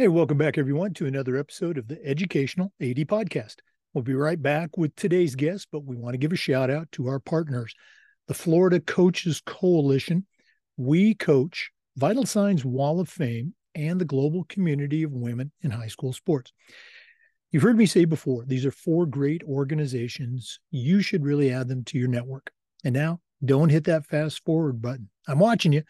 Hey, welcome back, everyone, to another episode of the Educational AD Podcast. We'll be right back with today's guest, but we want to give a shout out to our partners, the Florida Coaches Coalition, We Coach, Vital Signs Wall of Fame, and the Global Community of Women in High School Sports. You've heard me say before, these are four great organizations. You should really add them to your network. And now, don't hit that fast forward button. I'm watching you.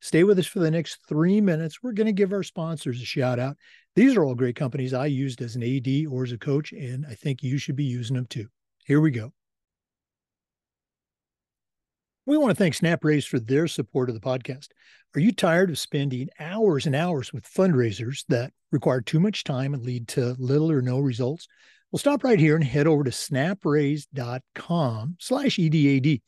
Stay with us for the next three minutes. We're going to give our sponsors a shout out. These are all great companies I used as an AD or as a coach, and I think you should be using them too. Here we go. We want to thank SnapRaise for their support of the podcast. Are you tired of spending hours and hours with fundraisers that require too much time and lead to little or no results? Well, stop right here and head over to snapraise.com slash EDAD.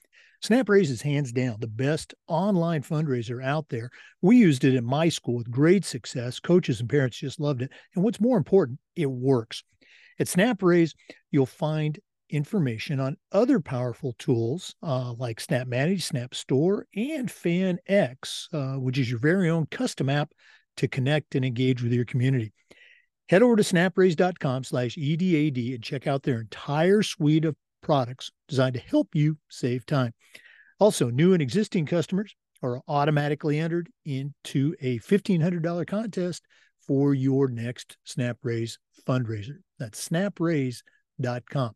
SnapRaise is hands down the best online fundraiser out there. We used it in my school with great success. Coaches and parents just loved it. And what's more important, it works. At SnapRaise, you'll find information on other powerful tools uh, like Snap Manage, Snap Store, and FanX, uh, which is your very own custom app to connect and engage with your community. Head over to snapraise.com slash EDAD and check out their entire suite of products designed to help you save time. Also, new and existing customers are automatically entered into a $1,500 contest for your next SnapRaise fundraiser. That's snapraise.com.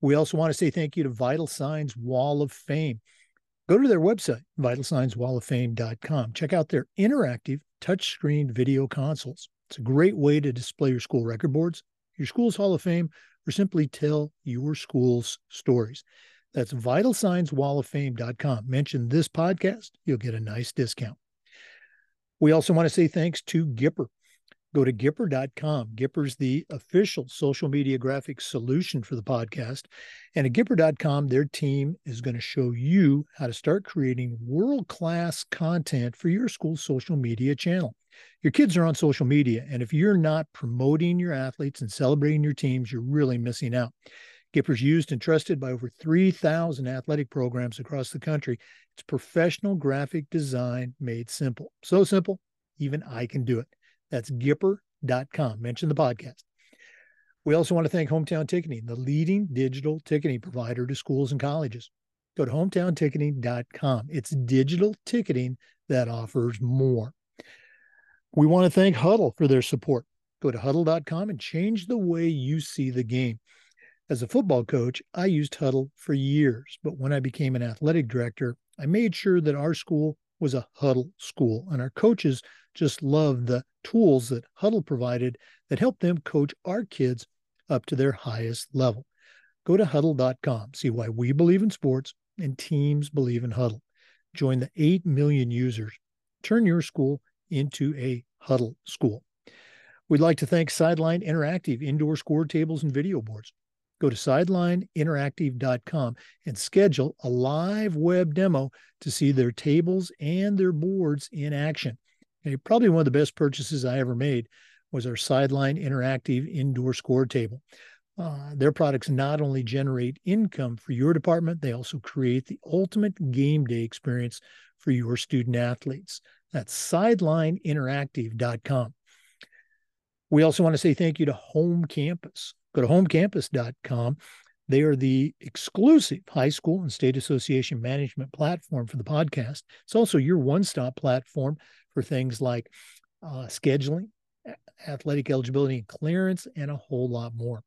We also want to say thank you to Vital Signs Wall of Fame. Go to their website, vitalsignswalloffame.com. Check out their interactive touchscreen video consoles. It's a great way to display your school record boards, your school's Hall of Fame, or simply tell your school's stories. That's vitalsignswalloffame.com. Mention this podcast, you'll get a nice discount. We also want to say thanks to Gipper. Go to Gipper.com. Gipper's the official social media graphics solution for the podcast. And at Gipper.com, their team is going to show you how to start creating world class content for your school's social media channel. Your kids are on social media, and if you're not promoting your athletes and celebrating your teams, you're really missing out. Gipper's used and trusted by over 3,000 athletic programs across the country. It's professional graphic design made simple. So simple, even I can do it. That's Gipper.com. Mention the podcast. We also want to thank Hometown Ticketing, the leading digital ticketing provider to schools and colleges. Go to hometownticketing.com. It's digital ticketing that offers more. We want to thank Hudl for their support. Go to hudl.com and change the way you see the game. As a football coach, I used Hudl for years, but when I became an athletic director, I made sure that our school was a Hudl school, and our coaches just loved the tools that Hudl provided that helped them coach our kids up to their highest level. Go to hudl.com, see why we believe in sports and teams believe in Hudl. Join the 8 million users. Turn your school into a Hudl school. We'd like to thank Sideline Interactive indoor score tables and video boards. Go to sidelineinteractive.com and schedule a live web demo to see their tables and their boards in action. Probably one of the best purchases I ever made was our Sideline Interactive indoor score table. Uh, their products not only generate income for your department, they also create the ultimate game day experience for your student athletes. That's sidelineinteractive.com. We also want to say thank you to Home Campus. Go to homecampus.com. They are the exclusive high school and state association management platform for the podcast. It's also your one stop platform for things like uh, scheduling, athletic eligibility and clearance, and a whole lot more.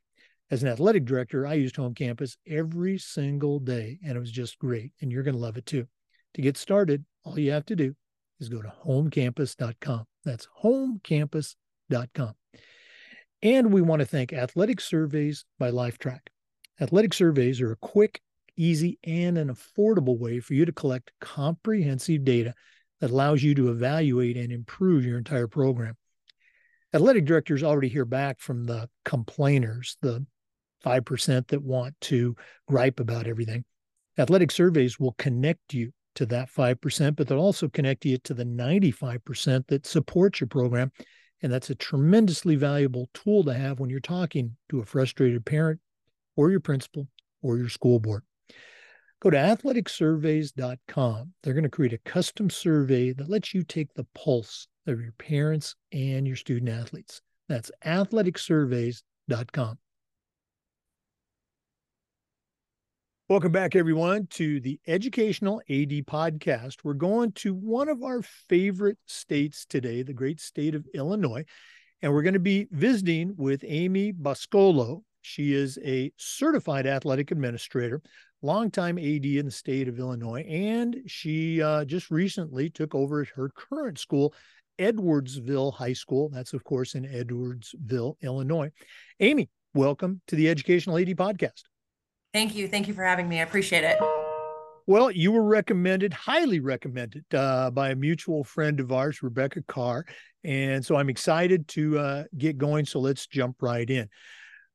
As an athletic director, I used Home Campus every single day, and it was just great. And you're going to love it too. To get started, all you have to do is go to homecampus.com. That's homecampus.com. And we want to thank Athletic Surveys by Lifetrack. Athletic surveys are a quick, easy, and an affordable way for you to collect comprehensive data that allows you to evaluate and improve your entire program. Athletic directors already hear back from the complainers, the 5% that want to gripe about everything. Athletic surveys will connect you to that 5%, but they'll also connect you to the 95% that supports your program. And that's a tremendously valuable tool to have when you're talking to a frustrated parent or your principal or your school board. Go to athleticsurveys.com. They're going to create a custom survey that lets you take the pulse of your parents and your student athletes. That's athleticsurveys.com. Welcome back, everyone, to the Educational AD Podcast. We're going to one of our favorite states today, the great state of Illinois, and we're going to be visiting with Amy Boscolo. She is a certified athletic administrator, longtime AD in the state of Illinois, and she uh, just recently took over at her current school, Edwardsville High School. That's, of course, in Edwardsville, Illinois. Amy, welcome to the Educational AD Podcast. Thank you. Thank you for having me. I appreciate it. Well, you were recommended, highly recommended uh, by a mutual friend of ours, Rebecca Carr. And so I'm excited to uh, get going. So let's jump right in.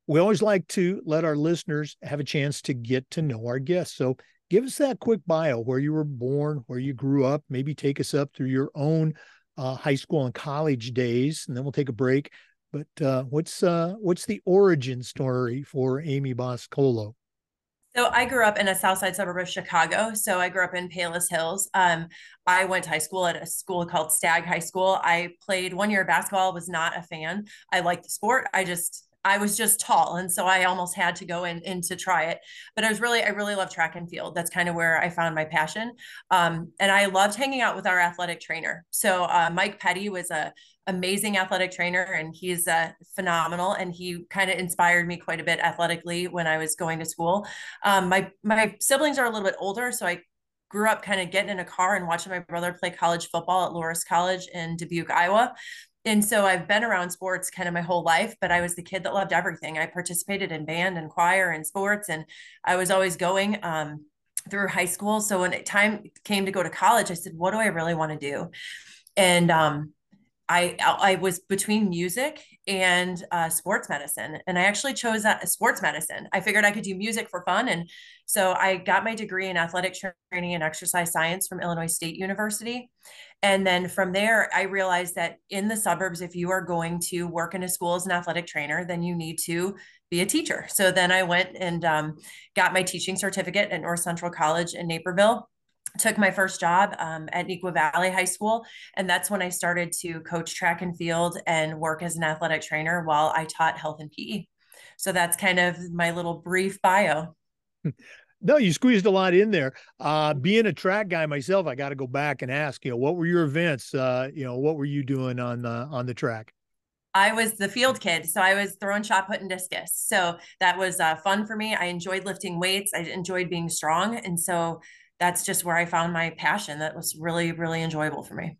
We always like to let our listeners have a chance to get to know our guests. So give us that quick bio where you were born, where you grew up, maybe take us up through your own uh, high school and college days, and then we'll take a break. But uh, what's uh, what's the origin story for Amy Boscolo? So I grew up in a south side suburb of Chicago. So I grew up in Palos Hills. Um, I went to high school at a school called Stagg High School. I played one year of basketball, was not a fan. I liked the sport. I just I was just tall. And so I almost had to go in, in to try it. But I was really, I really love track and field. That's kind of where I found my passion. Um, and I loved hanging out with our athletic trainer. So uh, Mike Petty was a amazing athletic trainer and he's uh, phenomenal. And he kind of inspired me quite a bit athletically when I was going to school. Um, my, my siblings are a little bit older. So I grew up kind of getting in a car and watching my brother play college football at Loras College in Dubuque, Iowa and so I've been around sports kind of my whole life, but I was the kid that loved everything. I participated in band and choir and sports, and I was always going um, through high school. So when time came to go to college, I said, "What do I really want to do?" And um, I I was between music and uh, sports medicine, and I actually chose that sports medicine. I figured I could do music for fun, and so I got my degree in athletic training and exercise science from Illinois State University. And then from there, I realized that in the suburbs, if you are going to work in a school as an athletic trainer, then you need to be a teacher. So then I went and um, got my teaching certificate at North Central College in Naperville took my first job um, at Neuqua Valley High School. And that's when I started to coach track and field and work as an athletic trainer while I taught health and PE. So that's kind of my little brief bio. No, you squeezed a lot in there. Uh, being a track guy myself, I got to go back and ask, you know, what were your events? Uh, you know, what were you doing on the on the track? I was the field kid, so I was throwing shot put and discus. So that was uh, fun for me. I enjoyed lifting weights. I enjoyed being strong, and so that's just where I found my passion. That was really, really enjoyable for me.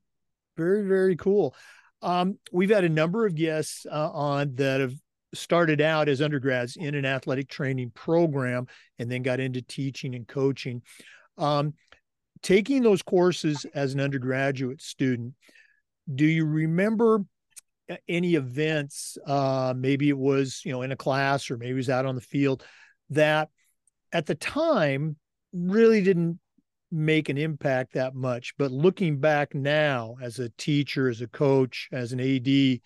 Very, very cool. Um, we've had a number of guests uh, on that have started out as undergrads in an athletic training program and then got into teaching and coaching. Um, taking those courses as an undergraduate student, do you remember any events? Uh, maybe it was you know in a class or maybe it was out on the field that at the time really didn't make an impact that much. But looking back now as a teacher, as a coach, as an AD,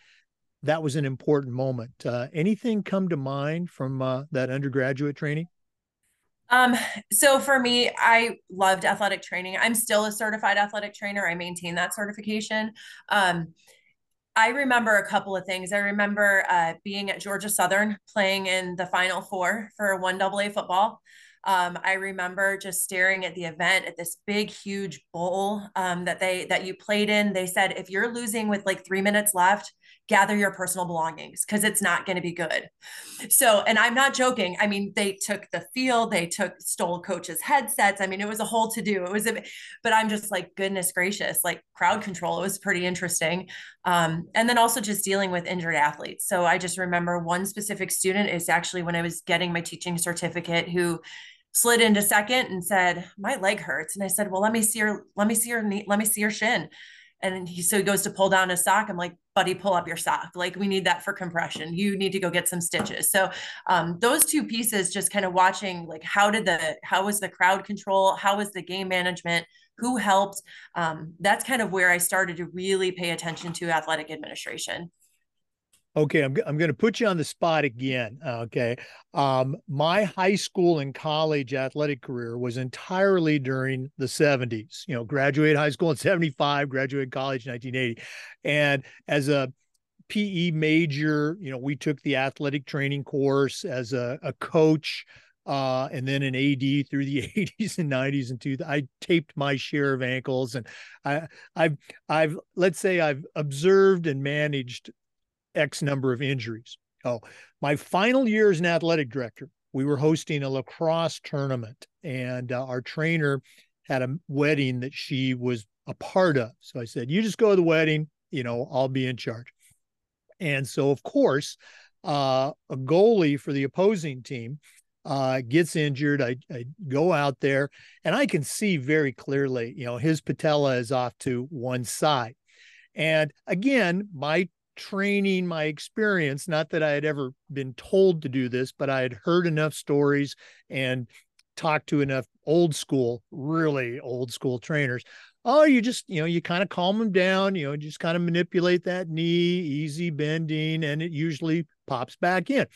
that was an important moment. Uh, anything come to mind from uh, that undergraduate training? Um, so for me, I loved athletic training. I'm still a certified athletic trainer. I maintain that certification. Um, I remember a couple of things. I remember uh, being at Georgia Southern playing in the Final Four for one AA football. Um, I remember just staring at the event at this big, huge bowl um, that they that you played in. They said if you're losing with like three minutes left, gather your personal belongings because it's not going to be good. So, and I'm not joking. I mean, they took the field, they took stole coaches' headsets. I mean, it was a whole to do. It was a, but I'm just like, goodness gracious, like crowd control. It was pretty interesting. Um, and then also just dealing with injured athletes. So I just remember one specific student is actually when I was getting my teaching certificate who slid into second and said, "My leg hurts." And I said, "Well, let me see your let me see your knee, let me see your shin." And he so he goes to pull down his sock. I'm like, "Buddy, pull up your sock. Like we need that for compression. You need to go get some stitches." So um, those two pieces, just kind of watching like how did the how was the crowd control, how was the game management, who helped. Um, that's kind of where I started to really pay attention to athletic administration. Okay, I'm I'm going to put you on the spot again. Okay, um, my high school and college athletic career was entirely during the 70s. You know, graduated high school in 75, graduated college in 1980, and as a PE major, you know, we took the athletic training course as a, a coach. Uh, and then an AD through the 80s and 90s and two. I taped my share of ankles, and I, I've, I've, let's say, I've observed and managed X number of injuries. Oh, my final year as an athletic director, we were hosting a lacrosse tournament, and uh, our trainer had a wedding that she was a part of. So I said, "You just go to the wedding. You know, I'll be in charge." And so, of course, uh, a goalie for the opposing team uh, gets injured. I, I, go out there and I can see very clearly, you know, his patella is off to one side. And again, my training, my experience, not that I had ever been told to do this, but I had heard enough stories and talked to enough old school, really old school trainers. Oh, you just, you know, you kind of calm them down, you know, just kind of manipulate that knee, easy bending, and it usually pops back in.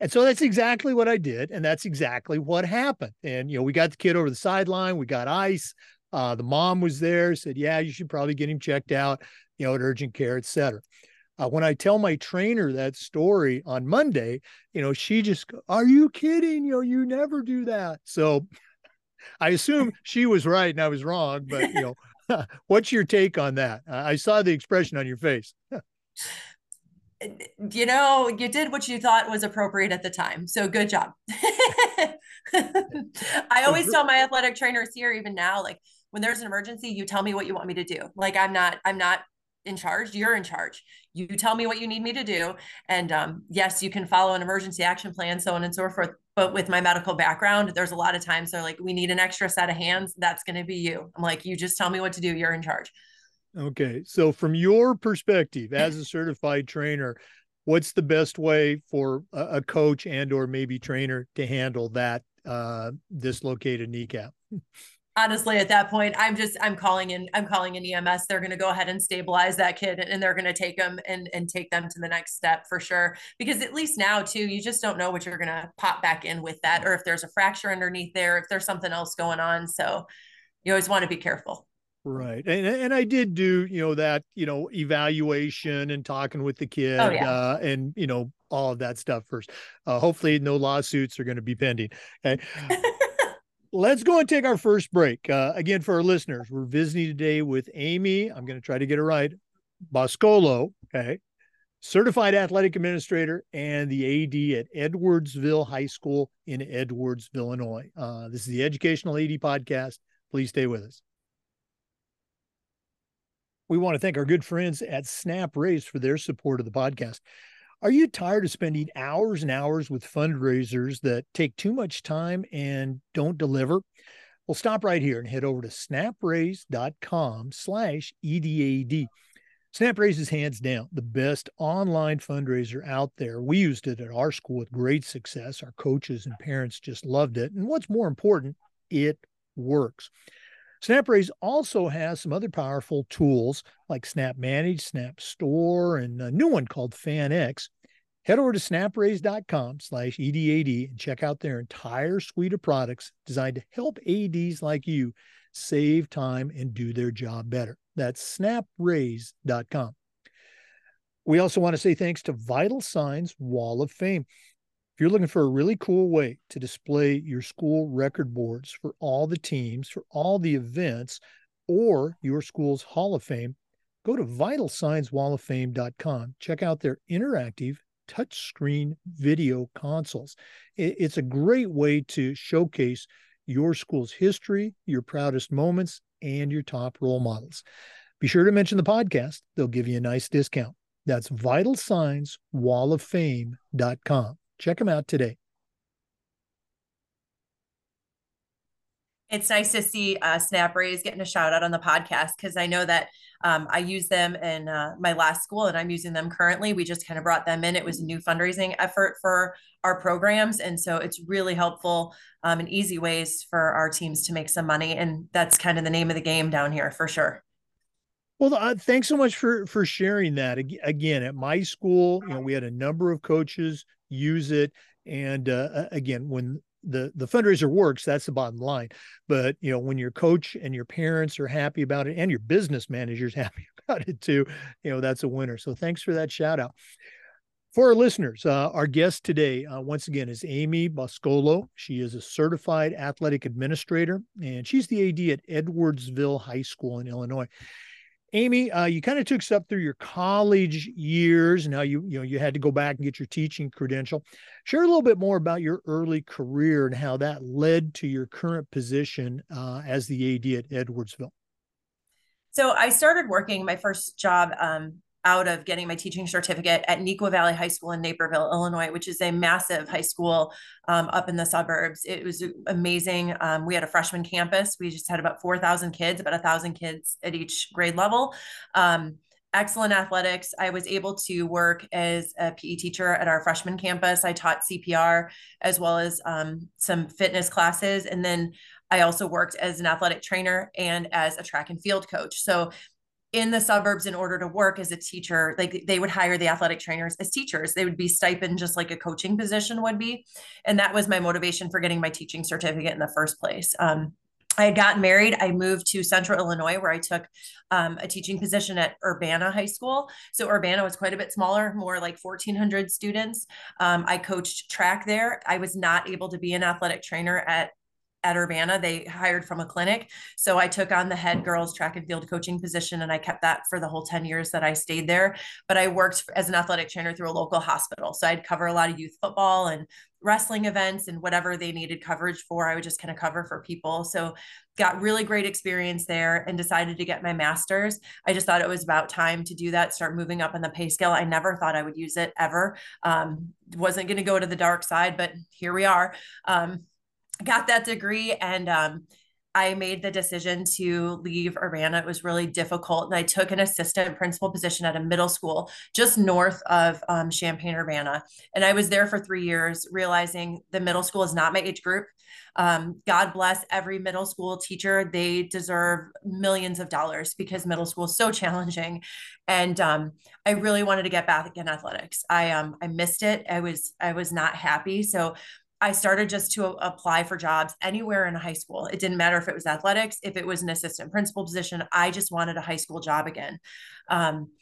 And so that's exactly what I did. And that's exactly what happened. And, you know, we got the kid over the sideline, we got ice. Uh, the mom was there, said, Yeah, you should probably get him checked out, you know, at urgent care, et cetera. Uh, when I tell my trainer that story on Monday, you know, she just, are you kidding? You know, you never do that. So I assume she was right and I was wrong, but you know, what's your take on that? I saw the expression on your face. you know, you did what you thought was appropriate at the time. So good job. I always tell my athletic trainers here, even now, like when there's an emergency, you tell me what you want me to do. Like I'm not, I'm not in charge you're in charge. You tell me what you need me to do. And um, yes you can follow an emergency action plan so on and so forth. But with my medical background there's a lot of times they're like we need an extra set of hands. That's going to be you. I'm like you just tell me what to do. You're in charge. Okay. So from your perspective as a certified trainer what's the best way for a, coach and or maybe trainer to handle that uh, dislocated kneecap honestly at that point i'm just i'm calling in i'm calling in ems they're going to go ahead and stabilize that kid and they're going to take them and and take them to the next step for sure. Because at least now too you just don't know what you're going to pop back in with that or if there's a fracture underneath there if there's something else going on. So you always want to be careful. Right. And and i did do you know that you know evaluation and talking with the kid oh, yeah. uh, and you know all of that stuff first. Uh, hopefully no lawsuits are going to be pending. Okay let's go and take our first break. Uh, again, for our listeners, we're visiting today with Amy. I'm going to try to get it right. Boscolo, okay, certified athletic administrator and the AD at Edwardsville High School in Edwardsville, Illinois. Uh, this is the Educational AD Podcast. Please stay with us. We want to thank our good friends at SnapRaise for their support of the podcast. Are you tired of spending hours and hours with fundraisers that take too much time and don't deliver? Well, stop right here and head over to snapraise.com slash EDAD. SnapRaise is hands down the best online fundraiser out there. We used it at our school with great success. Our coaches and parents just loved it. And what's more important, it works. SnapRaise also has some other powerful tools like Snap Manage, Snap Store, and a new one called FanX. Head over to snapraise.com slash EDAD and check out their entire suite of products designed to help ADs like you save time and do their job better. That's snapraise.com. We also want to say thanks to Vital Signs Wall of Fame. If you're looking for a really cool way to display your school record boards for all the teams, for all the events, or your school's Hall of Fame, go to vitalsignswalloffame.com. Check out their interactive touchscreen video consoles. It's a great way to showcase your school's history, your proudest moments, and your top role models. Be sure to mention the podcast, they'll give you a nice discount. That's vitalsignswalloffame.com. Check them out today. It's nice to see uh, SnapRaise getting a shout out on the podcast because I know that um, I use them in uh, my last school and I'm using them currently. We just kind of brought them in. It was a new fundraising effort for our programs. And so it's really helpful um, and easy ways for our teams to make some money. And that's kind of the name of the game down here for sure. Well, uh, thanks so much for for sharing that. Again, at my school, you know, we had a number of coaches use it, and uh, again, when the the fundraiser works, that's the bottom line. But you know, when your coach and your parents are happy about it, and your business manager's happy about it too, you know, that's a winner. So thanks for that shout out. For our listeners, uh, our guest today, uh, once again, is Amy Boscolo. She is a certified athletic administrator, and she's the AD at Edwardsville High School in Illinois. Amy, uh, you kind of took us up through your college years and how you you know you had to go back and get your teaching credential. Share a little bit more about your early career and how that led to your current position uh, as the AD at Edwardsville. So I started working my first job um, out of getting my teaching certificate at Neuqua Valley High School in Naperville, Illinois, which is a massive high school um, up in the suburbs. It was amazing. Um, we had a freshman campus. We just had about 4,000 kids, about a thousand kids at each grade level. Um, excellent athletics. I was able to work as a PE teacher at our freshman campus. I taught CPR as well as um, some fitness classes. And then I also worked as an athletic trainer and as a track and field coach. So in the suburbs in order to work as a teacher like they would hire the athletic trainers as teachers they would be stipend just like a coaching position would be and that was my motivation for getting my teaching certificate in the first place um, I had gotten married. I moved to Central Illinois, where I took um, a teaching position at Urbana High School. So Urbana was quite a bit smaller, more like 1,400 students. Um, I coached track there. I was not able to be an athletic trainer at at Urbana. They hired from a clinic. So I took on the head girls track and field coaching position and I kept that for the whole 10 years that I stayed there. But I worked as an athletic trainer through a local hospital. So I'd cover a lot of youth football and wrestling events and whatever they needed coverage for. I would just kind of cover for people. So got really great experience there and decided to get my master's. I just thought it was about time to do that, start moving up on the pay scale. I never thought I would use it ever. Um, wasn't going to go to the dark side, but here we are. Um, got that degree and um, I made the decision to leave Urbana. It was really difficult. And I took an assistant principal position at a middle school just north of um, Champaign, Urbana. And I was there for three years, realizing the middle school is not my age group. Um, God bless every middle school teacher. They deserve millions of dollars because middle school is so challenging. And um, I really wanted to get back in athletics. I um I missed it. I was I was not happy. So I started just to apply for jobs anywhere in high school. It didn't matter if it was athletics, if it was an assistant principal position. I just wanted a high school job again. Um,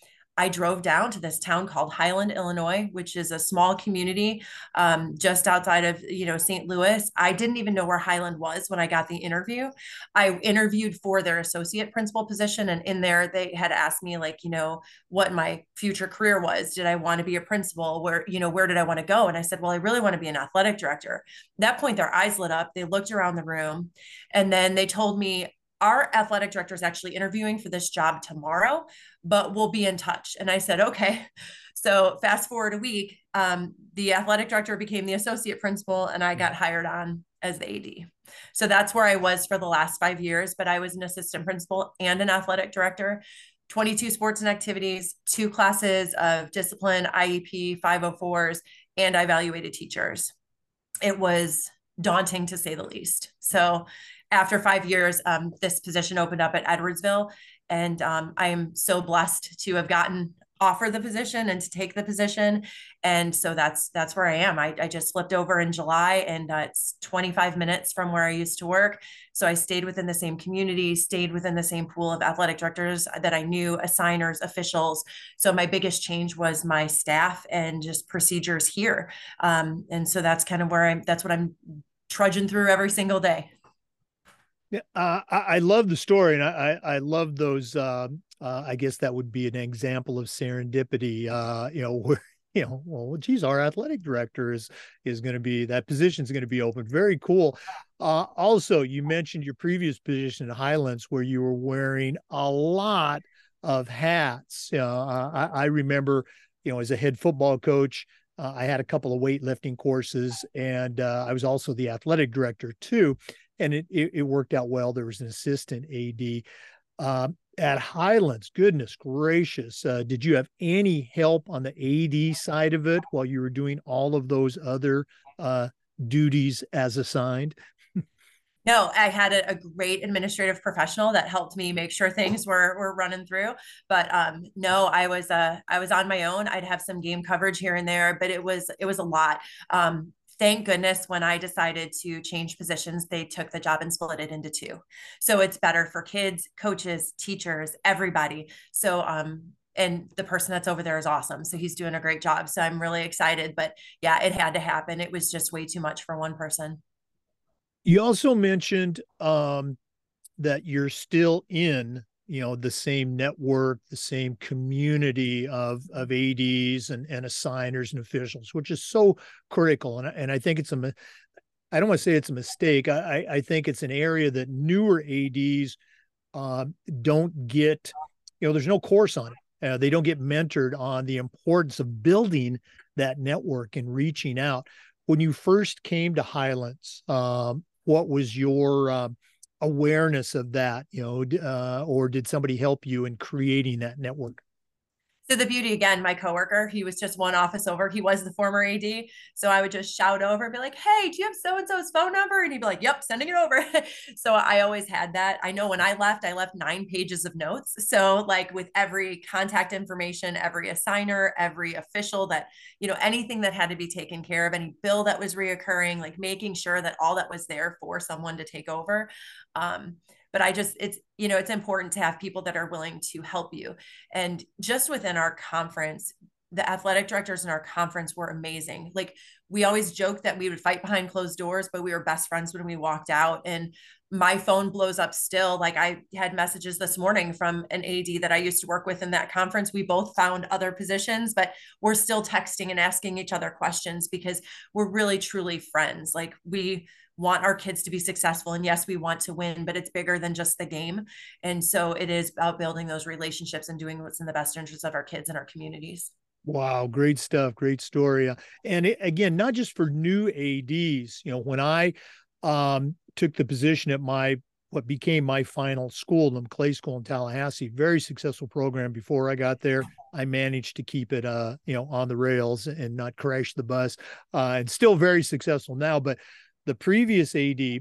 I drove down to this town called Highland, Illinois, which is a small community um, just outside of you know St. Louis. I didn't even know where Highland was when I got the interview. I interviewed for their associate principal position, and in there they had asked me like you know what my future career was. Did I want to be a principal? Where you know where did I want to go? And I said, well, I really want to be an athletic director. At that point, their eyes lit up. They looked around the room, and then they told me our athletic director is actually interviewing for this job tomorrow, but we'll be in touch. And I said, okay. So fast forward a week, um, the athletic director became the associate principal, and I got hired on as the AD. So that's where I was for the last five years. But I was an assistant principal and an athletic director. 22 sports and activities, two classes of discipline, IEP, 504s, and I evaluated teachers. It was daunting to say the least. So after five years, um, this position opened up at Edwardsville, and um, I am so blessed to have gotten offered the position and to take the position. And so that's that's where I am. I, I just flipped over in July, and uh, it's 25 minutes from where I used to work. So I stayed within the same community, stayed within the same pool of athletic directors that I knew, assigners, officials. So my biggest change was my staff and just procedures here. Um, and so that's kind of where I'm. That's what I'm trudging through every single day. Yeah, uh, I, I, love the story, and I, I love those. Uh, uh, I guess that would be an example of serendipity. Uh, you know, where you know, well, geez, our athletic director is is going to be that position is going to be open. Very cool. Uh, also, you mentioned your previous position at Highlands, where you were wearing a lot of hats. I, I remember, you know, as a head football coach. Uh, I had a couple of weightlifting courses, and uh, I was also the athletic director too and it, it, it worked out well. There was an assistant AD. Uh, at Highlands, goodness gracious, uh, did you have any help on the AD side of it while you were doing all of those other uh, duties as assigned? No, I had a, a, great administrative professional that helped me make sure things were were running through. But um, no, I was uh, I was on my own. I'd have some game coverage here and there, but it was it was a lot. Um, thank goodness when I decided to change positions, they took the job and split it into two. So it's better for kids, coaches, teachers, everybody. So um, and the person that's over there is awesome. So he's doing a great job. So I'm really excited. But yeah, it had to happen. It was just way too much for one person. You also mentioned um, that you're still in, you know, the same network, the same community of of ads and and assigners and officials, which is so critical. And and I think it's a, I don't want to say it's a mistake. I I think it's an area that newer ads uh, don't get. You know, there's no course on it. Uh, they don't get mentored on the importance of building that network and reaching out. When you first came to Highlands, um, what was your uh, awareness of that you know uh, or did somebody help you in creating that network so the beauty again, my coworker, he was just one office over. He was the former AD. So I would just shout over and be like, Hey, do you have so and so's phone number? And he'd be like, Yep, sending it over. so I always had that. I know when I left, I left nine pages of notes. So like with every contact information, every assigner, every official that, you know, anything that had to be taken care of, any bill that was reoccurring, like making sure that all that was there for someone to take over. Um, but i just it's you know it's important to have people that are willing to help you. And just within our conference the athletic directors in our conference were amazing. Like we always joked that we would fight behind closed doors but we were best friends when we walked out. And my phone blows up still. Like i had messages this morning from an ad that i used to work with in that conference. We both found other positions but we're still texting and asking each other questions because we're really truly friends. Like we want our kids to be successful and yes we want to win but it's bigger than just the game and so it is about building those relationships and doing what's in the best interest of our kids and our communities wow great stuff great story and it, again not just for new ads you know when i um, took the position at my what became my final school, the Clay School in Tallahassee. Very successful program. Before I got there, I managed to keep it, uh, you know, on the rails and not crash the bus. Uh, and still very successful now. But the previous AD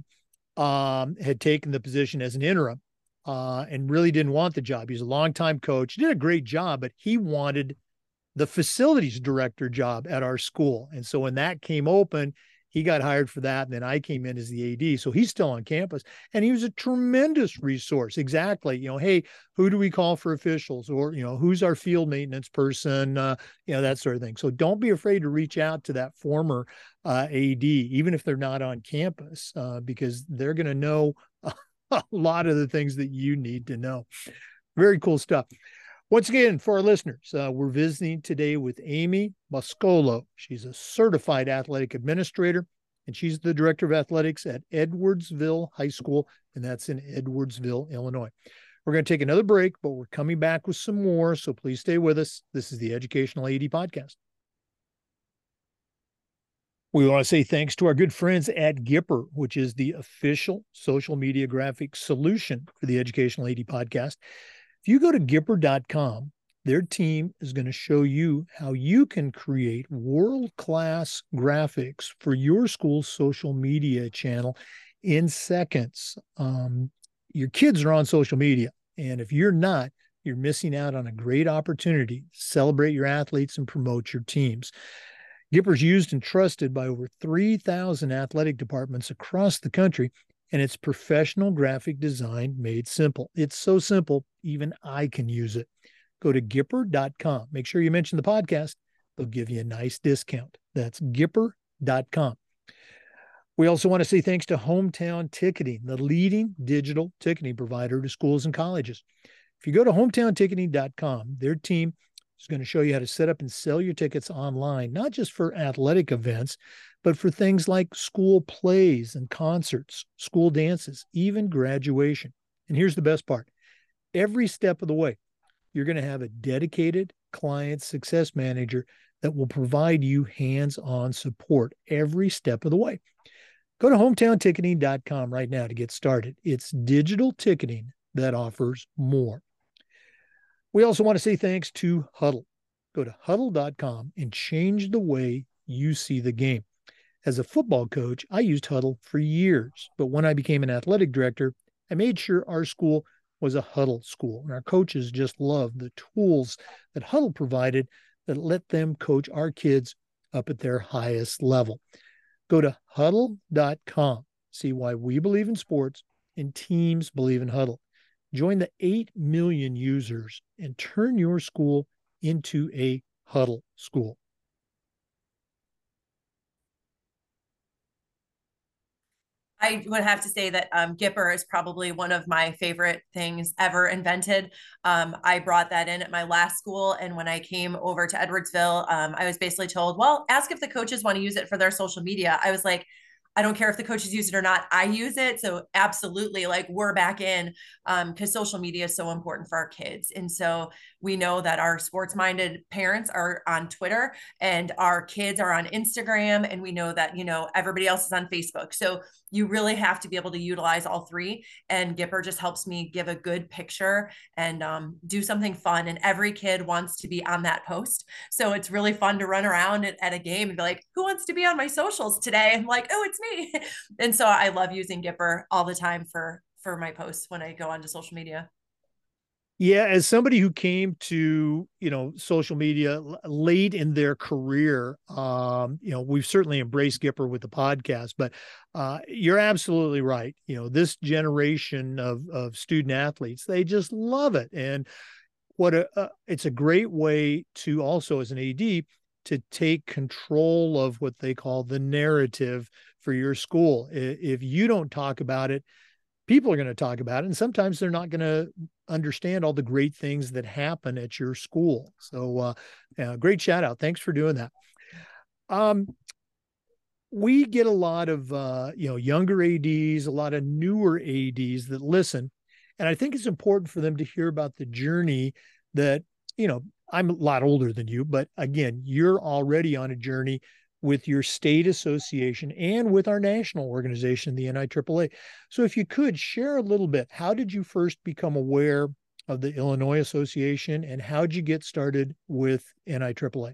um, had taken the position as an interim uh, and really didn't want the job. He's a longtime coach, did a great job, but he wanted the facilities director job at our school. And so when that came open, he got hired for that. And then I came in as the AD. So he's still on campus and he was a tremendous resource. Exactly. You know, hey, who do we call for officials or, you know, who's our field maintenance person? Uh, you know, that sort of thing. So don't be afraid to reach out to that former uh, AD, even if they're not on campus, uh, because they're going to know a lot of the things that you need to know. Very cool stuff. Once again, for our listeners, uh, we're visiting today with Amy Boscolo. She's a certified athletic administrator, and she's the director of athletics at Edwardsville High School, and that's in Edwardsville, Illinois. We're going to take another break, but we're coming back with some more. So please stay with us. This is the Educational AD Podcast. We want to say thanks to our good friends at Gipper, which is the official social media graphic solution for the Educational AD Podcast. If you go to Gipper.com, their team is going to show you how you can create world class graphics for your school's social media channel in seconds. Um, your kids are on social media. And if you're not, you're missing out on a great opportunity to celebrate your athletes and promote your teams. Gipper's used and trusted by over 3,000 athletic departments across the country and it's professional graphic design made simple. It's so simple, even I can use it. Go to Gipper.com. Make sure you mention the podcast. They'll give you a nice discount. That's Gipper.com. We also want to say thanks to Hometown Ticketing, the leading digital ticketing provider to schools and colleges. If you go to hometownticketing.com, their team is going to show you how to set up and sell your tickets online, not just for athletic events, but for things like school plays and concerts, school dances, even graduation. And here's the best part every step of the way, you're going to have a dedicated client success manager that will provide you hands on support every step of the way. Go to hometownticketing.com right now to get started. It's digital ticketing that offers more. We also want to say thanks to Hudl. Go to hudl.com and change the way you see the game. As a football coach, I used Hudl for years, but when I became an athletic director, I made sure our school was a Hudl school. And our coaches just loved the tools that Hudl provided that let them coach our kids up at their highest level. Go to hudl.com, see why we believe in sports and teams believe in Hudl. Join the 8 million users and turn your school into a Hudl school. I would have to say that um, Gipper is probably one of my favorite things ever invented. Um, I brought that in at my last school. And when I came over to Edwardsville, um, I was basically told, well, ask if the coaches want to use it for their social media. I was like, I don't care if the coaches use it or not. I use it. So absolutely, like we're back in because um, social media is so important for our kids. And so we know that our sports minded parents are on Twitter and our kids are on Instagram. And we know that, you know, everybody else is on Facebook. So you really have to be able to utilize all three. And Gipper just helps me give a good picture and um, do something fun. And every kid wants to be on that post. So it's really fun to run around at, at a game and be like, who wants to be on my socials today? And like, oh, it's me. and so I love using Gipper all the time for for my posts when I go onto social media. Yeah, as somebody who came to you know social media late in their career, um, you know we've certainly embraced Gipper with the podcast, but uh, you're absolutely right. You know this generation of of student athletes, they just love it, and what a uh, it's a great way to also as an AD to take control of what they call the narrative for your school. If you don't talk about it, people are going to talk about it and sometimes they're not going to understand all the great things that happen at your school. So uh, yeah, great shout out. Thanks for doing that. Um, we get a lot of uh, you know younger ads a lot of newer ads that listen and i think it's important for them to hear about the journey that you know i'm a lot older than you but again you're already on a journey with your state association and with our national organization, the NIAAA. So, if you could share a little bit, how did you first become aware of the Illinois Association and how did you get started with NIAAA?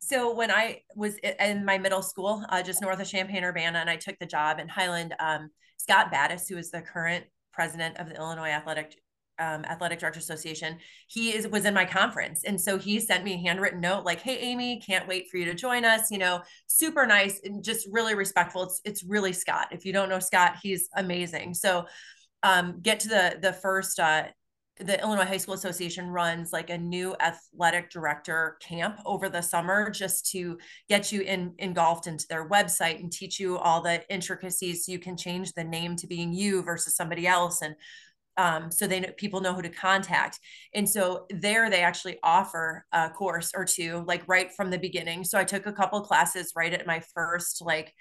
So when I was in my middle school, uh, just north of Champaign Urbana, and I took the job in Highland, um, Scott Battis, who is the current president of the Illinois Athletic um, Athletic Director Association, he is was in my conference, and so he sent me a handwritten note like, "Hey, Amy, can't wait for you to join us." You know, super nice and just really respectful. It's it's really Scott. If you don't know Scott, he's amazing. So, um, get to the the first. Uh, the Illinois High School Association runs like a new athletic director camp over the summer just to get you in, engulfed into their website and teach you all the intricacies so you can change the name to being you versus somebody else and um, so they know people know who to contact. And so there they actually offer a course or two like right from the beginning. So i took a couple classes right at my first like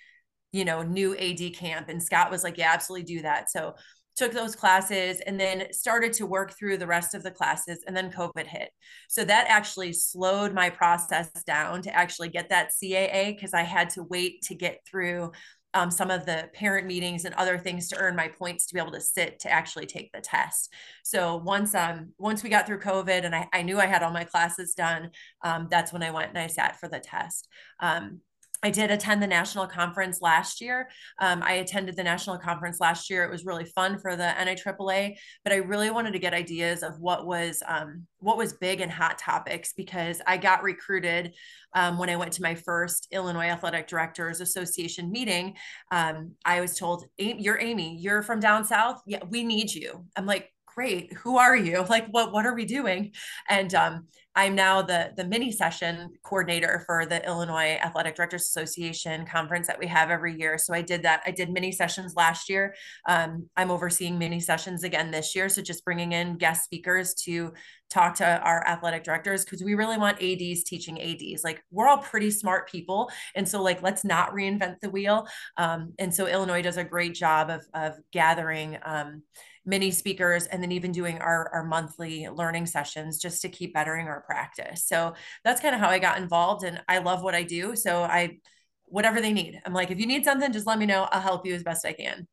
you know new ad camp and scott was like yeah absolutely do that. So took those classes and then started to work through the rest of the classes and then covid hit. So that actually slowed my process down to actually get that caa because i had to wait to get through um, some of the parent meetings and other things to earn my points to be able to sit to actually take the test. So once um once we got through COVID and I, I knew I had all my classes done, um, that's when I went and I sat for the test. Um, I did attend the national conference last year. Um, I attended the national conference last year. It was really fun for the NIAAA, but I really wanted to get ideas of what was um, what was big and hot topics because I got recruited um, when I went to my first Illinois Athletic Directors Association meeting. Um, I was told, "You're Amy. You're from down south. Yeah, we need you." I'm like, great who are you? Like what what are we doing? And um, i'm now the the mini session coordinator for the illinois athletic directors association conference that we have every year. So i did that. I did mini sessions last year. Um, i'm overseeing mini sessions again this year. So just bringing in guest speakers to talk to our athletic directors because we really want ads teaching ads like we're all pretty smart people and so like let's not reinvent the wheel. Um, and so illinois does a great job of, of gathering um, mini speakers and then even doing our, our monthly learning sessions just to keep bettering our practice. So that's kind of how I got involved and I love what I do. So I, whatever they need, I'm like, if you need something, just let me know. I'll help you as best I can.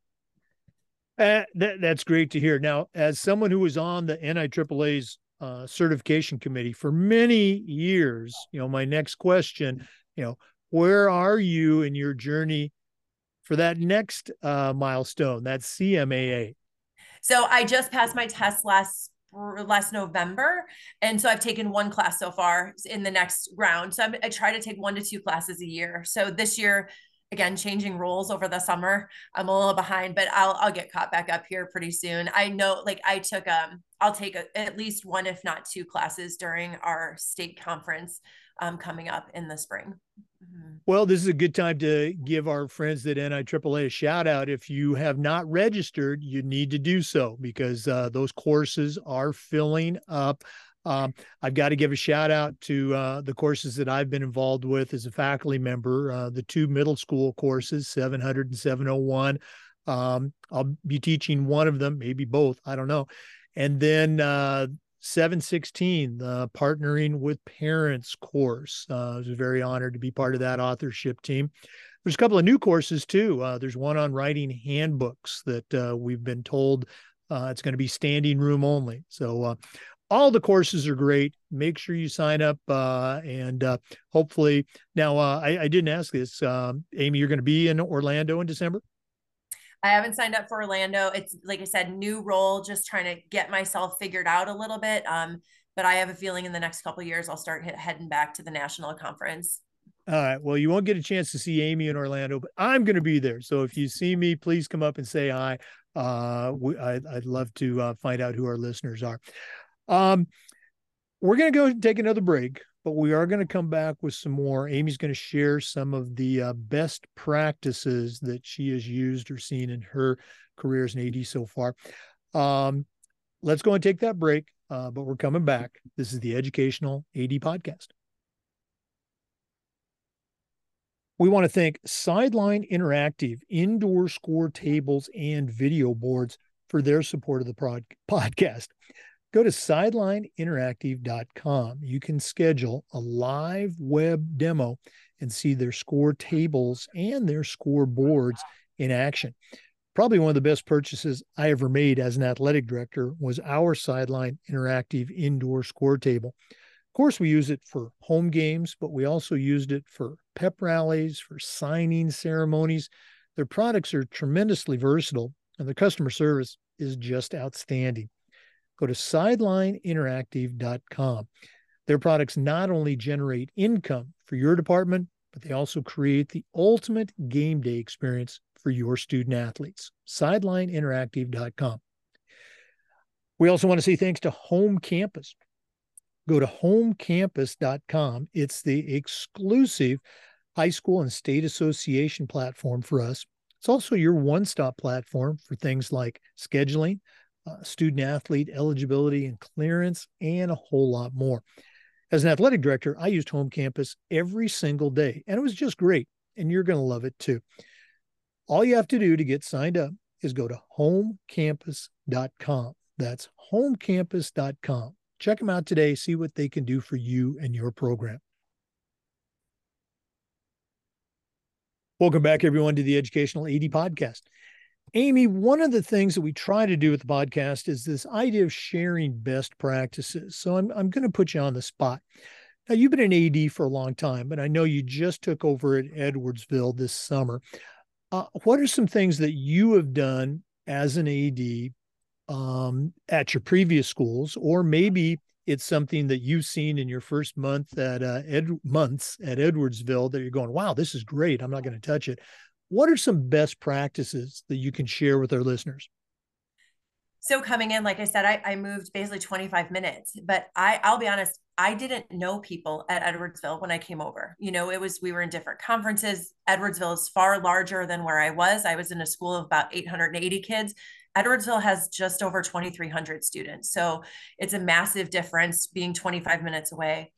Uh, that, that's great to hear. Now, as someone who was on the NIAAA's uh, certification committee for many years, you know, my next question, you know, where are you in your journey for that next uh, milestone, that CMAA? So I just passed my test last last November, and so I've taken one class so far in the next round. So I'm, I try to take one to two classes a year. So this year, again, changing roles over the summer, I'm a little behind, but I'll I'll get caught back up here pretty soon. I know, like I took um, I'll take a, at least one, if not two, classes during our state conference um, coming up in the spring. Mm-hmm. Well, this is a good time to give our friends at NIAAA a shout out. If you have not registered, you need to do so because uh, those courses are filling up. Um, I've got to give a shout out to uh, the courses that I've been involved with as a faculty member, uh, the two middle school courses, 700 and 701. Um, I'll be teaching one of them, maybe both, I don't know. And then uh, 716, the Partnering with Parents course. Uh, I was very honored to be part of that authorship team. There's a couple of new courses too. Uh, there's one on writing handbooks that uh, we've been told uh, it's going to be standing room only. So uh, all the courses are great. Make sure you sign up uh, and hopefully. Now, I, I, didn't ask this, um, Amy. You're going to be in Orlando in December. I haven't signed up for Orlando. It's like I said, new role, just trying to get myself figured out a little bit. Um, but I have a feeling in the next couple years I'll start heading back to the national conference. All right. Well, you won't get a chance to see Amy in Orlando, but I'm going to be there. So if you see me, please come up and say hi. Uh, we, I, would love to uh, find out who our listeners are. Um, we're going to go take another break but we are going to come back with some more. Amy's going to share some of the uh, best practices that she has used or seen in her career as an AD so far. Um, let's go and take that break, uh, but we're coming back. This is the Educational AD Podcast. We want to thank Sideline Interactive indoor score tables and video boards for their support of the podcast go to sidelineinteractive.com. You can schedule a live web demo and see their score tables and their score boards in action. Probably one of the best purchases I ever made as an athletic director was our Sideline Interactive indoor score table. Of course, we use it for home games, but we also used it for pep rallies, for signing ceremonies. Their products are tremendously versatile, and the customer service is just outstanding go to sidelineinteractive.com. Their products not only generate income for your department, but they also create the ultimate game day experience for your student athletes. Sidelineinteractive.com. We also want to say thanks to Home Campus. Go to homecampus.com. It's the exclusive high school and state association platform for us. It's also your one stop platform for things like scheduling, uh, student athlete eligibility and clearance, and a whole lot more. As an athletic director, I used home campus every single day, and it was just great. And you're going to love it too. All you have to do to get signed up is go to homecampus.com. That's homecampus.com. Check them out today, see what they can do for you and your program. Welcome back, everyone, to the Educational AD Podcast. Amy, one of the things that we try to do with the podcast is this idea of sharing best practices. So I'm, I'm going to put you on the spot. Now, you've been an AD for a long time, but I know you just took over at Edwardsville this summer. Uh, what are some things that you have done as an AD um, at your previous schools, or maybe it's something that you've seen in your first month at uh, Ed months at Edwardsville that you're going, wow, this is great. I'm not going to touch it. What are some best practices that you can share with our listeners? So coming in, like I said, I, I moved basically 25 minutes, but I, I'll be honest, I didn't know people at Edwardsville when I came over. You know, it was, we were in different conferences. Edwardsville is far larger than where I was. I was in a school of about 880 kids. Edwardsville has just over 2,300 students. So it's a massive difference being 25 minutes away.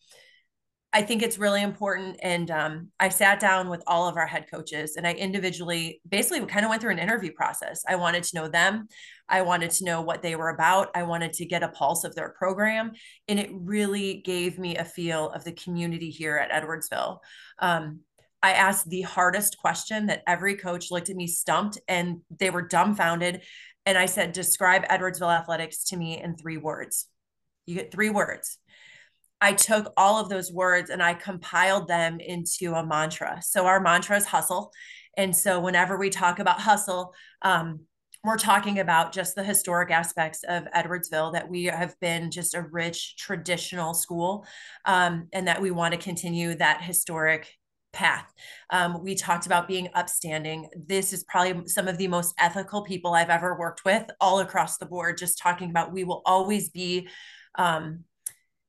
I think it's really important. And um, I sat down with all of our head coaches and I individually basically kind of went through an interview process. I wanted to know them. I wanted to know what they were about. I wanted to get a pulse of their program. And it really gave me a feel of the community here at Edwardsville. Um, I asked the hardest question that every coach looked at me stumped and they were dumbfounded. And I said, Describe Edwardsville athletics to me in three words. You get three words I took all of those words and I compiled them into a mantra. So our mantra is hustle. And so whenever we talk about hustle, um, we're talking about just the historic aspects of Edwardsville that we have been just a rich traditional school um, and that we want to continue that historic path. Um, we talked about being upstanding. This is probably some of the most ethical people I've ever worked with all across the board, just talking about we will always be um,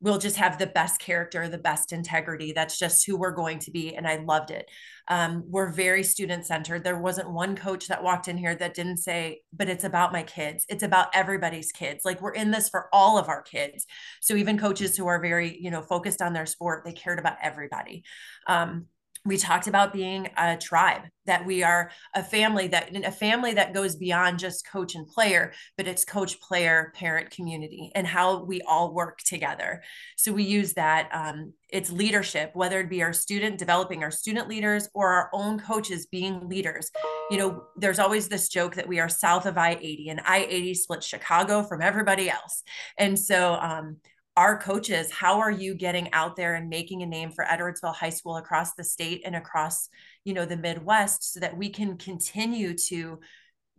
we'll just have the best character, the best integrity. That's just who we're going to be. And I loved it. Um, we're very student centered. There wasn't one coach that walked in here that didn't say, but it's about my kids. It's about everybody's kids. Like we're in this for all of our kids. So even coaches who are very, you know, focused on their sport, they cared about everybody. Um, we talked about being a tribe that we are a family that a family that goes beyond just coach and player but it's coach player parent community and how we all work together. So we use that um, it's leadership whether it be our student developing our student leaders or our own coaches being leaders. You know there's always this joke that we are south of i-80 and i-80 splits chicago from everybody else. And so um, our coaches, how are you getting out there and making a name for Edwardsville High School across the state and across, you know, the Midwest so that we can continue to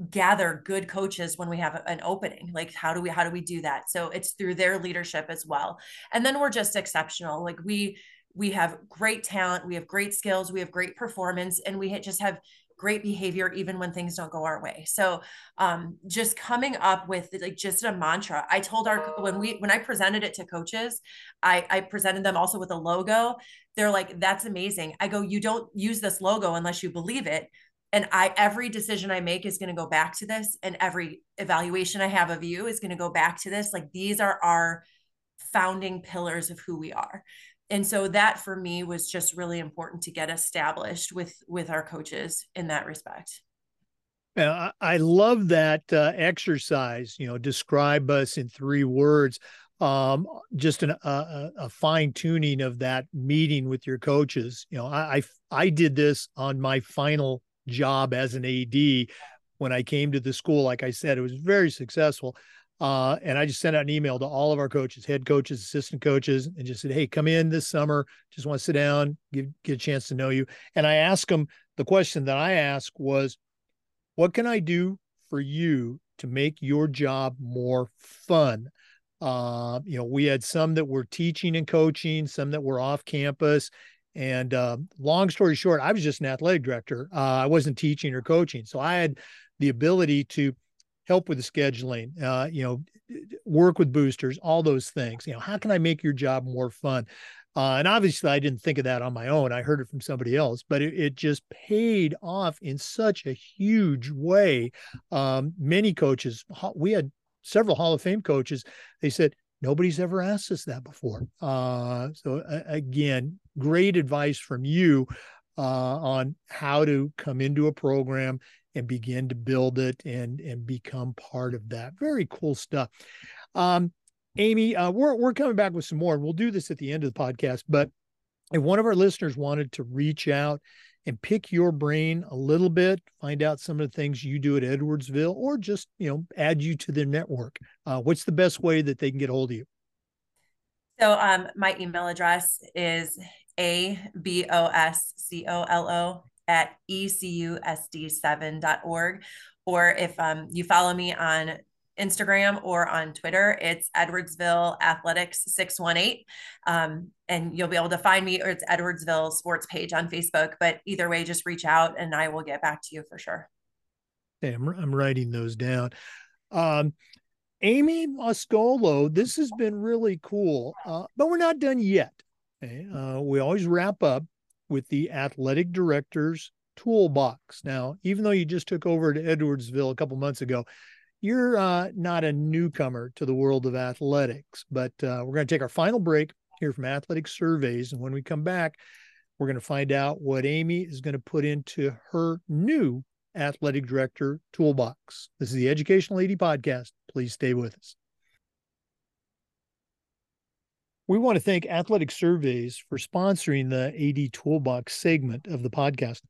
gather good coaches when we have an opening? Like how do we how do we do that? So it's through their leadership as well. And then we're just exceptional. Like we we have great talent we have great skills we have great performance and we just have great behavior even when things don't go our way. So um, just coming up with like just a mantra. I told our when we when i presented it to coaches i i presented them also with a logo. They're like that's amazing. I go you don't use this logo unless you believe it. And i every decision i make is going to go back to this and every evaluation i have of you is going to go back to this. Like these are our founding pillars of who we are and so that for me was just really important to get established with with our coaches in that respect yeah, I love that uh, exercise. You know, describe us in three words. Um, just an, a, a fine tuning of that meeting with your coaches. You know, I, I I did this on my final job as an AD when I came to the school. Like I said, it was very successful. Uh, and I just sent out an email to all of our coaches, head coaches, assistant coaches, and just said, "Hey, come in this summer. Just want to sit down, give get a chance to know you." And I asked them the question that I asked was, "What can I do for you to make your job more fun?" Uh, you know, we had some that were teaching and coaching, some that were off campus. And uh, long story short, I was just an athletic director. Uh, I wasn't teaching or coaching, so I had the ability to help with the scheduling, uh, you know, work with boosters, all those things. You know, how can I make your job more fun? Uh, and obviously, I didn't think of that on my own. I heard it from somebody else, but it, it just paid off in such a huge way. Um, many coaches, we had several Hall of Fame coaches, they said, nobody's ever asked us that before. Uh, so, uh, again, great advice from you uh, on how to come into a program and begin to build it and and become part of that. Very cool stuff. Um, Amy, uh, we're we're coming back with some more, and we'll do this at the end of the podcast. But if one of our listeners wanted to reach out and pick your brain a little bit, find out some of the things you do at Edwardsville, or just you know add you to their network, uh, what's the best way that they can get a hold of you? So um, my email address is a b o s c o l o at ecusd7.org. Or if um, you follow me on Instagram or on Twitter, it's Edwardsville Athletics 618. Um, and you'll be able to find me, or it's Edwardsville Sports page on Facebook. But either way, just reach out and I will get back to you for sure. Okay, I'm, I'm writing those down. Um, Amy Boscolo, this has been really cool, uh, but we're not done yet. Okay? Uh, we always wrap up with the athletic director's toolbox. Now, even though you just took over to Edwardsville a couple months ago, you're uh, not a newcomer to the world of athletics. But uh, we're going to take our final break here from Athletic Surveys. And when we come back, we're going to find out what Amy is going to put into her new athletic director toolbox. This is the Educational AD Podcast. Please stay with us. We want to thank Athletic Surveys for sponsoring the AD Toolbox segment of the podcast.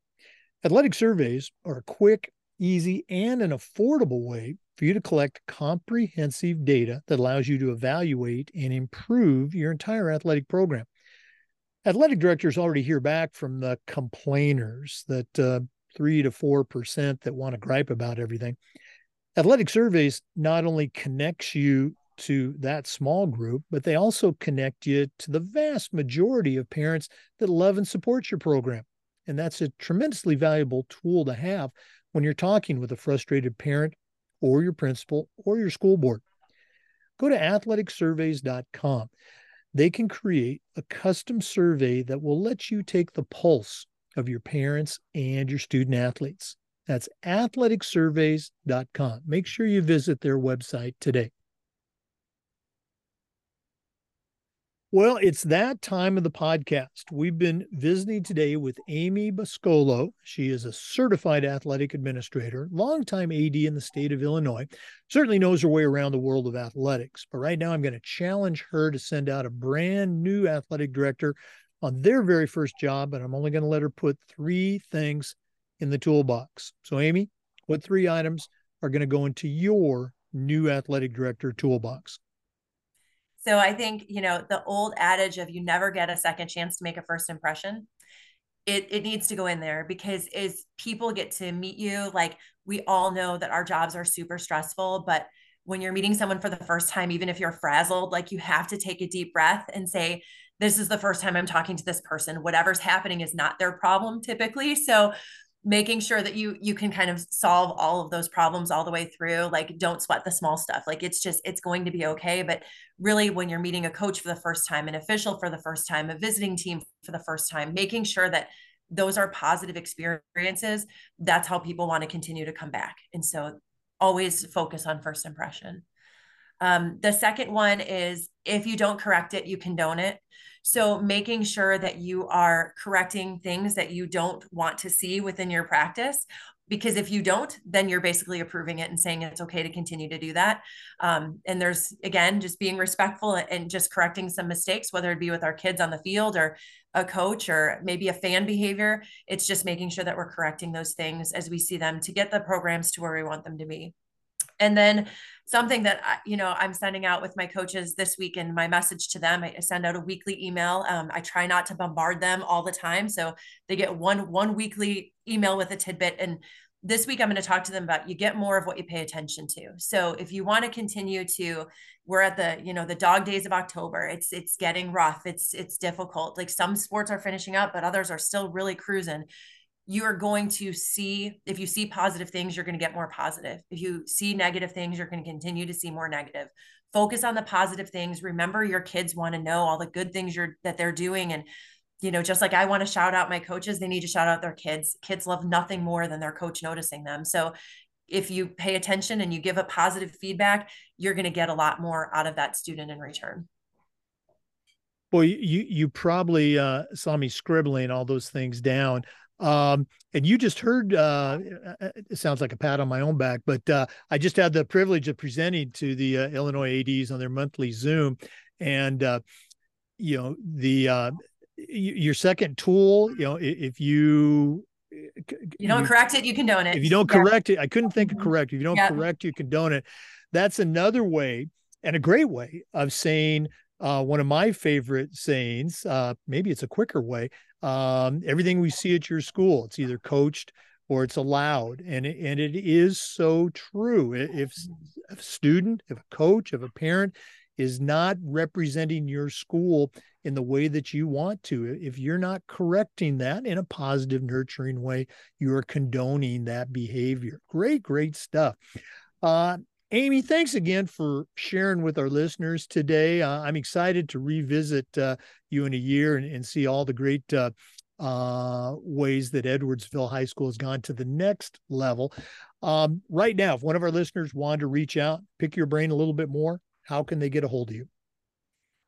Athletic Surveys are a quick, easy, and an affordable way for you to collect comprehensive data that allows you to evaluate and improve your entire athletic program. Athletic directors already hear back from the complainers that uh, three to four percent that want to gripe about everything. Athletic surveys not only connects you to that small group, but they also connect you to the vast majority of parents that love and support your program. And that's a tremendously valuable tool to have when you're talking with a frustrated parent or your principal or your school board. Go to athleticsurveys.com. They can create a custom survey that will let you take the pulse of your parents and your student athletes. That's athleticsurveys.com. Make sure you visit their website today. Well, it's that time of the podcast. We've been visiting today with Amy Boscolo. She is a certified athletic administrator, longtime AD in the state of Illinois, certainly knows her way around the world of athletics. But right now, I'm going to challenge her to send out a brand new athletic director on their very first job, and I'm only going to let her put three things in the toolbox. So, Amy, what three items are going to go into your new athletic director toolbox? So I think, you know, the old adage of you never get a second chance to make a first impression, it, it needs to go in there because as people get to meet you, like we all know that our jobs are super stressful, but when you're meeting someone for the first time, even if you're frazzled, like you have to take a deep breath and say, this is the first time I'm talking to this person. Whatever's happening is not their problem typically. So making sure that you you can kind of solve all of those problems all the way through like don't sweat the small stuff like it's just it's going to be okay but really when you're meeting a coach for the first time an official for the first time a visiting team for the first time making sure that those are positive experiences that's how people want to continue to come back and so always focus on first impression um, the second one is if you don't correct it you condone it. So making sure that you are correcting things that you don't want to see within your practice because if you don't then you're basically approving it and saying it's okay to continue to do that. Um, and there's again just being respectful and just correcting some mistakes whether it be with our kids on the field or a coach or maybe a fan behavior. It's just making sure that we're correcting those things as we see them to get the programs to where we want them to be and then something that I, you know i'm sending out with my coaches this week and my message to them i send out a weekly email. Um, i try not to bombard them all the time. So they get one one weekly email with a tidbit. And this week i'm going to talk to them about you get more of what you pay attention to. So if you want to continue to we're at the you know the dog days of october. It's it's getting rough. It's it's difficult. Like some sports are finishing up but others are still really cruising you are going to see if you see positive things you're going to get more positive. If you see negative things you're going to continue to see more negative. Focus on the positive things. Remember your kids want to know all the good things you're that they're doing and you know just like i want to shout out my coaches they need to shout out their kids. Kids love nothing more than their coach noticing them. So if you pay attention and you give a positive feedback you're going to get a lot more out of that student in return. Well you you probably uh, saw me scribbling all those things down um, and you just heard, uh, it sounds like a pat on my own back, but uh, I just had the privilege of presenting to the uh, Illinois ADs on their monthly Zoom. And, uh, you know, the, uh, your second tool, you know, if you, you don't correct it, you condone it. If you don't yeah. correct it, I couldn't think of mm-hmm. correct. If you don't yeah. correct, you condone it. That's another way and a great way of saying, uh, one of my favorite sayings, uh, maybe it's a quicker way, um, everything we see at your school, it's either coached or it's allowed. And it, and it is so true. If, if a student, if a coach, if a parent is not representing your school in the way that you want to, if you're not correcting that in a positive, nurturing way, you are condoning that behavior. Great, great stuff. Uh, Amy, thanks again for sharing with our listeners today. Uh, I'm excited to revisit uh, you in a year and, and see all the great uh, uh ways that Edwardsville High School has gone to the next level. Um, right now, if one of our listeners wanted to reach out, pick your brain a little bit more, how can they get a hold of you?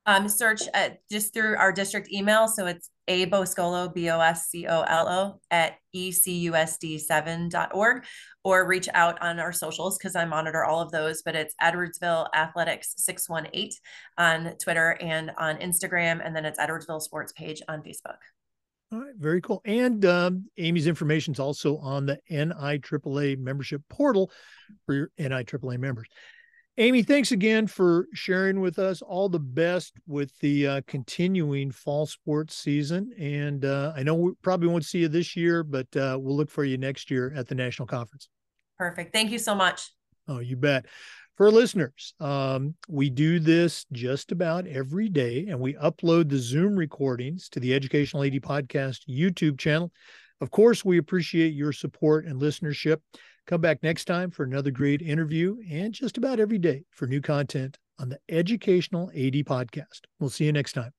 Um, search at, just through our district email. So it's a Boscolo, B O S C O L O, at ecusd7.org, or reach out on our socials because I monitor all of those. But it's Edwardsville Athletics 618 on Twitter and on Instagram. And then it's Edwardsville Sports page on Facebook. All right, very cool. And um, Amy's information is also on the NIAAA membership portal for your NIAAA members. Amy, thanks again for sharing with us. All the best with the uh, continuing fall sports season. And uh, I know we probably won't see you this year, but uh, we'll look for you next year at the national conference. Perfect. Thank you so much. Oh, you bet. For listeners, um, we do this just about every day, and we upload the Zoom recordings to the Educational AD Podcast YouTube channel. Of course, we appreciate your support and listenership. Come back next time for another great interview and just about every day for new content on the Educational AD Podcast. We'll see you next time.